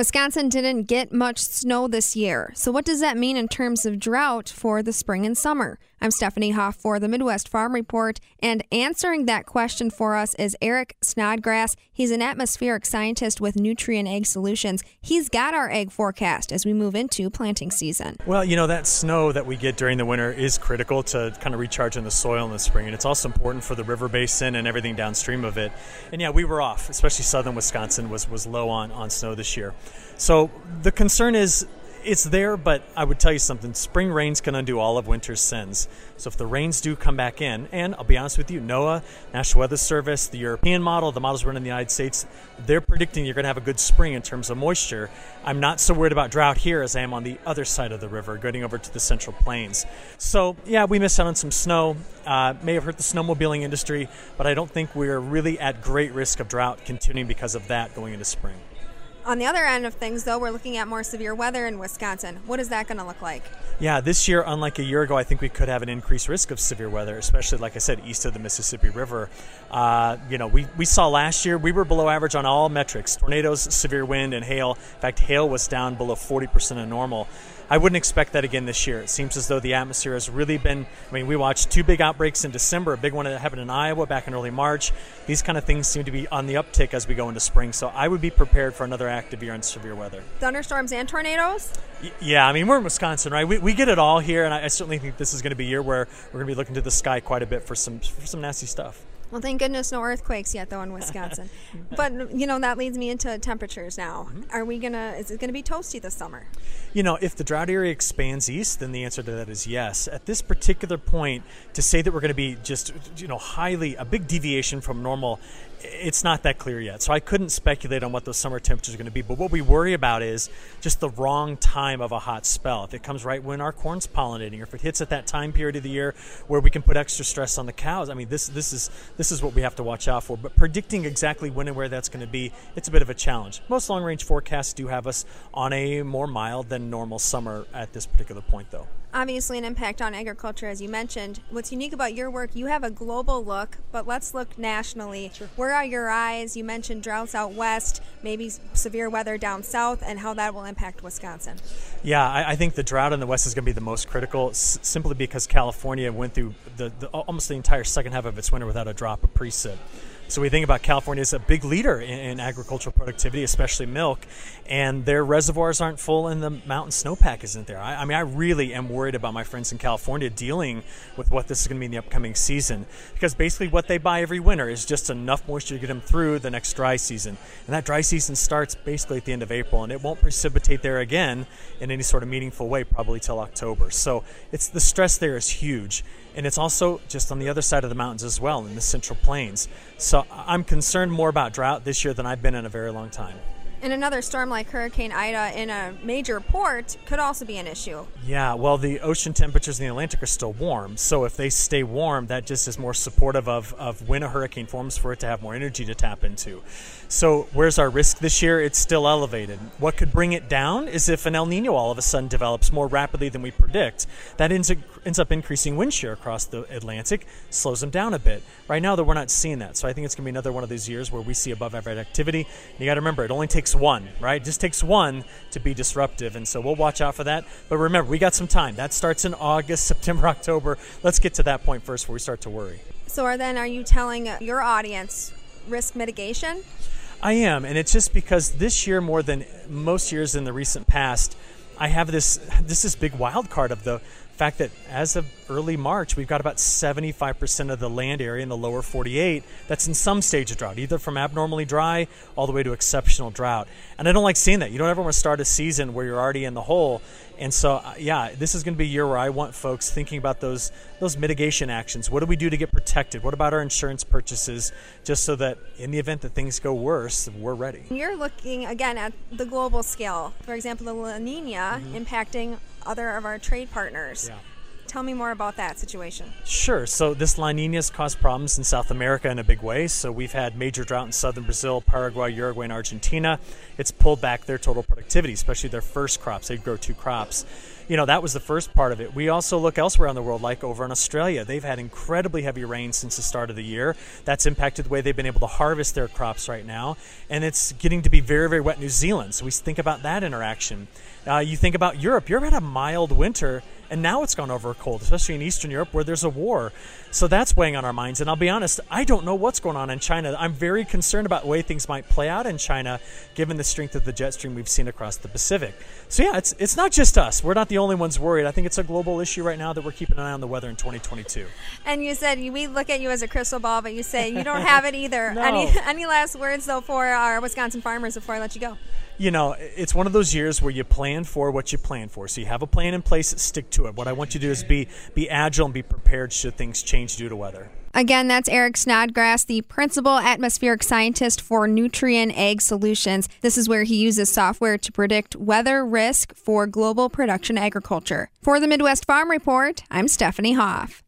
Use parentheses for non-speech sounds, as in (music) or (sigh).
Wisconsin didn't get much snow this year, so what does that mean in terms of drought for the spring and summer? I'm Stephanie Hoff for the Midwest Farm Report, and answering that question for us is Eric Snodgrass. He's an atmospheric scientist with Nutrien Ag Solutions. He's got our ag forecast as we move into planting season. Well, you know, that snow that we get during the winter is critical to kind of recharging the soil in the spring, and it's also important for the river basin and everything downstream of it. And yeah, we were off, especially southern Wisconsin was, was low on, on snow this year. So the concern is it's there, but I would tell you something. Spring rains can undo all of winter's sins. So if the rains do come back in, and I'll be honest with you, NOAA, National Weather Service, the European model, the models run in the United States, they're predicting you're going to have a good spring in terms of moisture. I'm not so worried about drought here as I am on the other side of the river, getting over to the central plains. So yeah, we missed out on some snow. Uh, may have hurt the snowmobiling industry, but I don't think we're really at great risk of drought continuing because of that going into spring. On the other end of things, though, we're looking at more severe weather in Wisconsin. What is that going to look like? Yeah, this year, unlike a year ago, I think we could have an increased risk of severe weather, especially, like I said, east of the Mississippi River. Uh, you know, we, we saw last year, we were below average on all metrics tornadoes, severe wind, and hail. In fact, hail was down below 40% of normal. I wouldn't expect that again this year. It seems as though the atmosphere has really been. I mean, we watched two big outbreaks in December, a big one that happened in Iowa back in early March. These kind of things seem to be on the uptick as we go into spring. So I would be prepared for another active year in severe weather. Thunderstorms and tornadoes? Y- yeah, I mean, we're in Wisconsin, right? We, we get it all here, and I, I certainly think this is going to be a year where we're going to be looking to the sky quite a bit for some, for some nasty stuff. Well, thank goodness no earthquakes yet, though, in Wisconsin. (laughs) but you know that leads me into temperatures now. Mm-hmm. Are we gonna? Is it gonna be toasty this summer? You know, if the drought area expands east, then the answer to that is yes. At this particular point, to say that we're going to be just you know highly a big deviation from normal it's not that clear yet. So I couldn't speculate on what those summer temperatures are going to be. But what we worry about is just the wrong time of a hot spell. If it comes right when our corn's pollinating, or if it hits at that time period of the year where we can put extra stress on the cows. I mean, this this is this is what we have to watch out for. But predicting exactly when and where that's going to be, it's a bit of a challenge. Most long range forecasts do have us on a more mild than normal summer at this particular point, though obviously an impact on agriculture, as you mentioned. What's unique about your work, you have a global look, but let's look nationally. Sure. Where are your eyes? You mentioned droughts out west, maybe severe weather down south, and how that will impact Wisconsin. Yeah, I, I think the drought in the west is going to be the most critical, s- simply because California went through the, the, almost the entire second half of its winter without a drop of precip. So we think about California as a big leader in, in, agricultural productivity, especially milk, and their reservoirs aren't full and the mountain snowpack isn't there. I, I mean, I really am worried about my friends in California dealing with what this is going to be in the upcoming season because basically what they buy every winter is just enough moisture to get them through the next dry season. And that dry season starts basically at the end of April and it won't precipitate there again in any sort of meaningful way probably till October. So it's the stress there is huge and it's also just on the other side of the mountains as well in the central plains. So I'm concerned more about drought this year than I've been in a very long time. And another storm like Hurricane Ida in a major port could also be an issue. Yeah, well, the ocean temperatures in the Atlantic are still warm. So if they stay warm, that just is more supportive of, of when a hurricane forms for it to have more energy to tap into. So where's our risk this year? It's still elevated. What could bring it down is if an El Nino all of a sudden develops more rapidly than we predict. That ends, ends up increasing wind shear across the Atlantic, slows them down a bit. Right now, though, we're not seeing that. So I think it's going to be another one of these years where we see above average activity. And you got to remember, it only takes takes one, right? It just takes one to be disruptive. And so we'll watch out for that. But remember, we got some time. That starts in August, (laughs) September, October. Let's get to that point first where we start to worry. So, are then are you telling your audience risk mitigation? I am, and it's just because this year more than most years in the recent past, I have this this is big wild card of the fact that as of early March, we've got about 75% of the land area in the lower 48 that's in some stage of drought, either from abnormally dry all the way to exceptional drought. And I don't like seeing that. You don't ever want to start a season where you're already in the hole. And so, uh, yeah, this is going to be a year where I want folks thinking about those those mitigation actions. What do we do to get protected? What about our insurance purchases, just so that in the event that things go worse, we're ready. You're looking again at the global scale. For example, the La Nina mm-hmm. impacting other of our trade partners. Yeah. Tell me more about that situation. Sure. So this La Nina has caused problems in South America in a big way. So we've had major drought in southern Brazil, Paraguay, Uruguay, and Argentina. It's pulled back their total productivity, especially their first crops. They grow two crops you know, that was the first part of it. We also look elsewhere in the world, like over in Australia. They've had incredibly heavy rain since the start of the year. That's impacted the way they've been able to harvest their crops right now. And it's getting to be very, very wet in New Zealand. So we think about that interaction. Uh, you think about Europe. Europe had a mild winter and now it's gone over a cold, especially in Eastern Europe where there's a war. So that's weighing on our minds. And I'll be honest, I don't know what's going on in China. I'm very concerned about the way things might play out in China, given the strength of the jet stream we've seen across the Pacific. So yeah, it's it's not just us. We're not the only ones worried. I think it's a global issue right now that we're keeping an eye on the weather in 2022. And you said we look at you as a crystal ball, but you say you don't (laughs) have it either. no. Any any last words though for our Wisconsin farmers before I let you go? you know, it's one of those years where you plan for what you plan for. So you have a plan in place, stick to it. What I want you to do is be be agile and be prepared should things change due to weather. Again, that's Eric Snodgrass, the principal atmospheric scientist for Nutrien Ag Solutions. This is where he uses software to predict weather risk for global production agriculture. For the Midwest Farm Report, I'm Stephanie Hoff.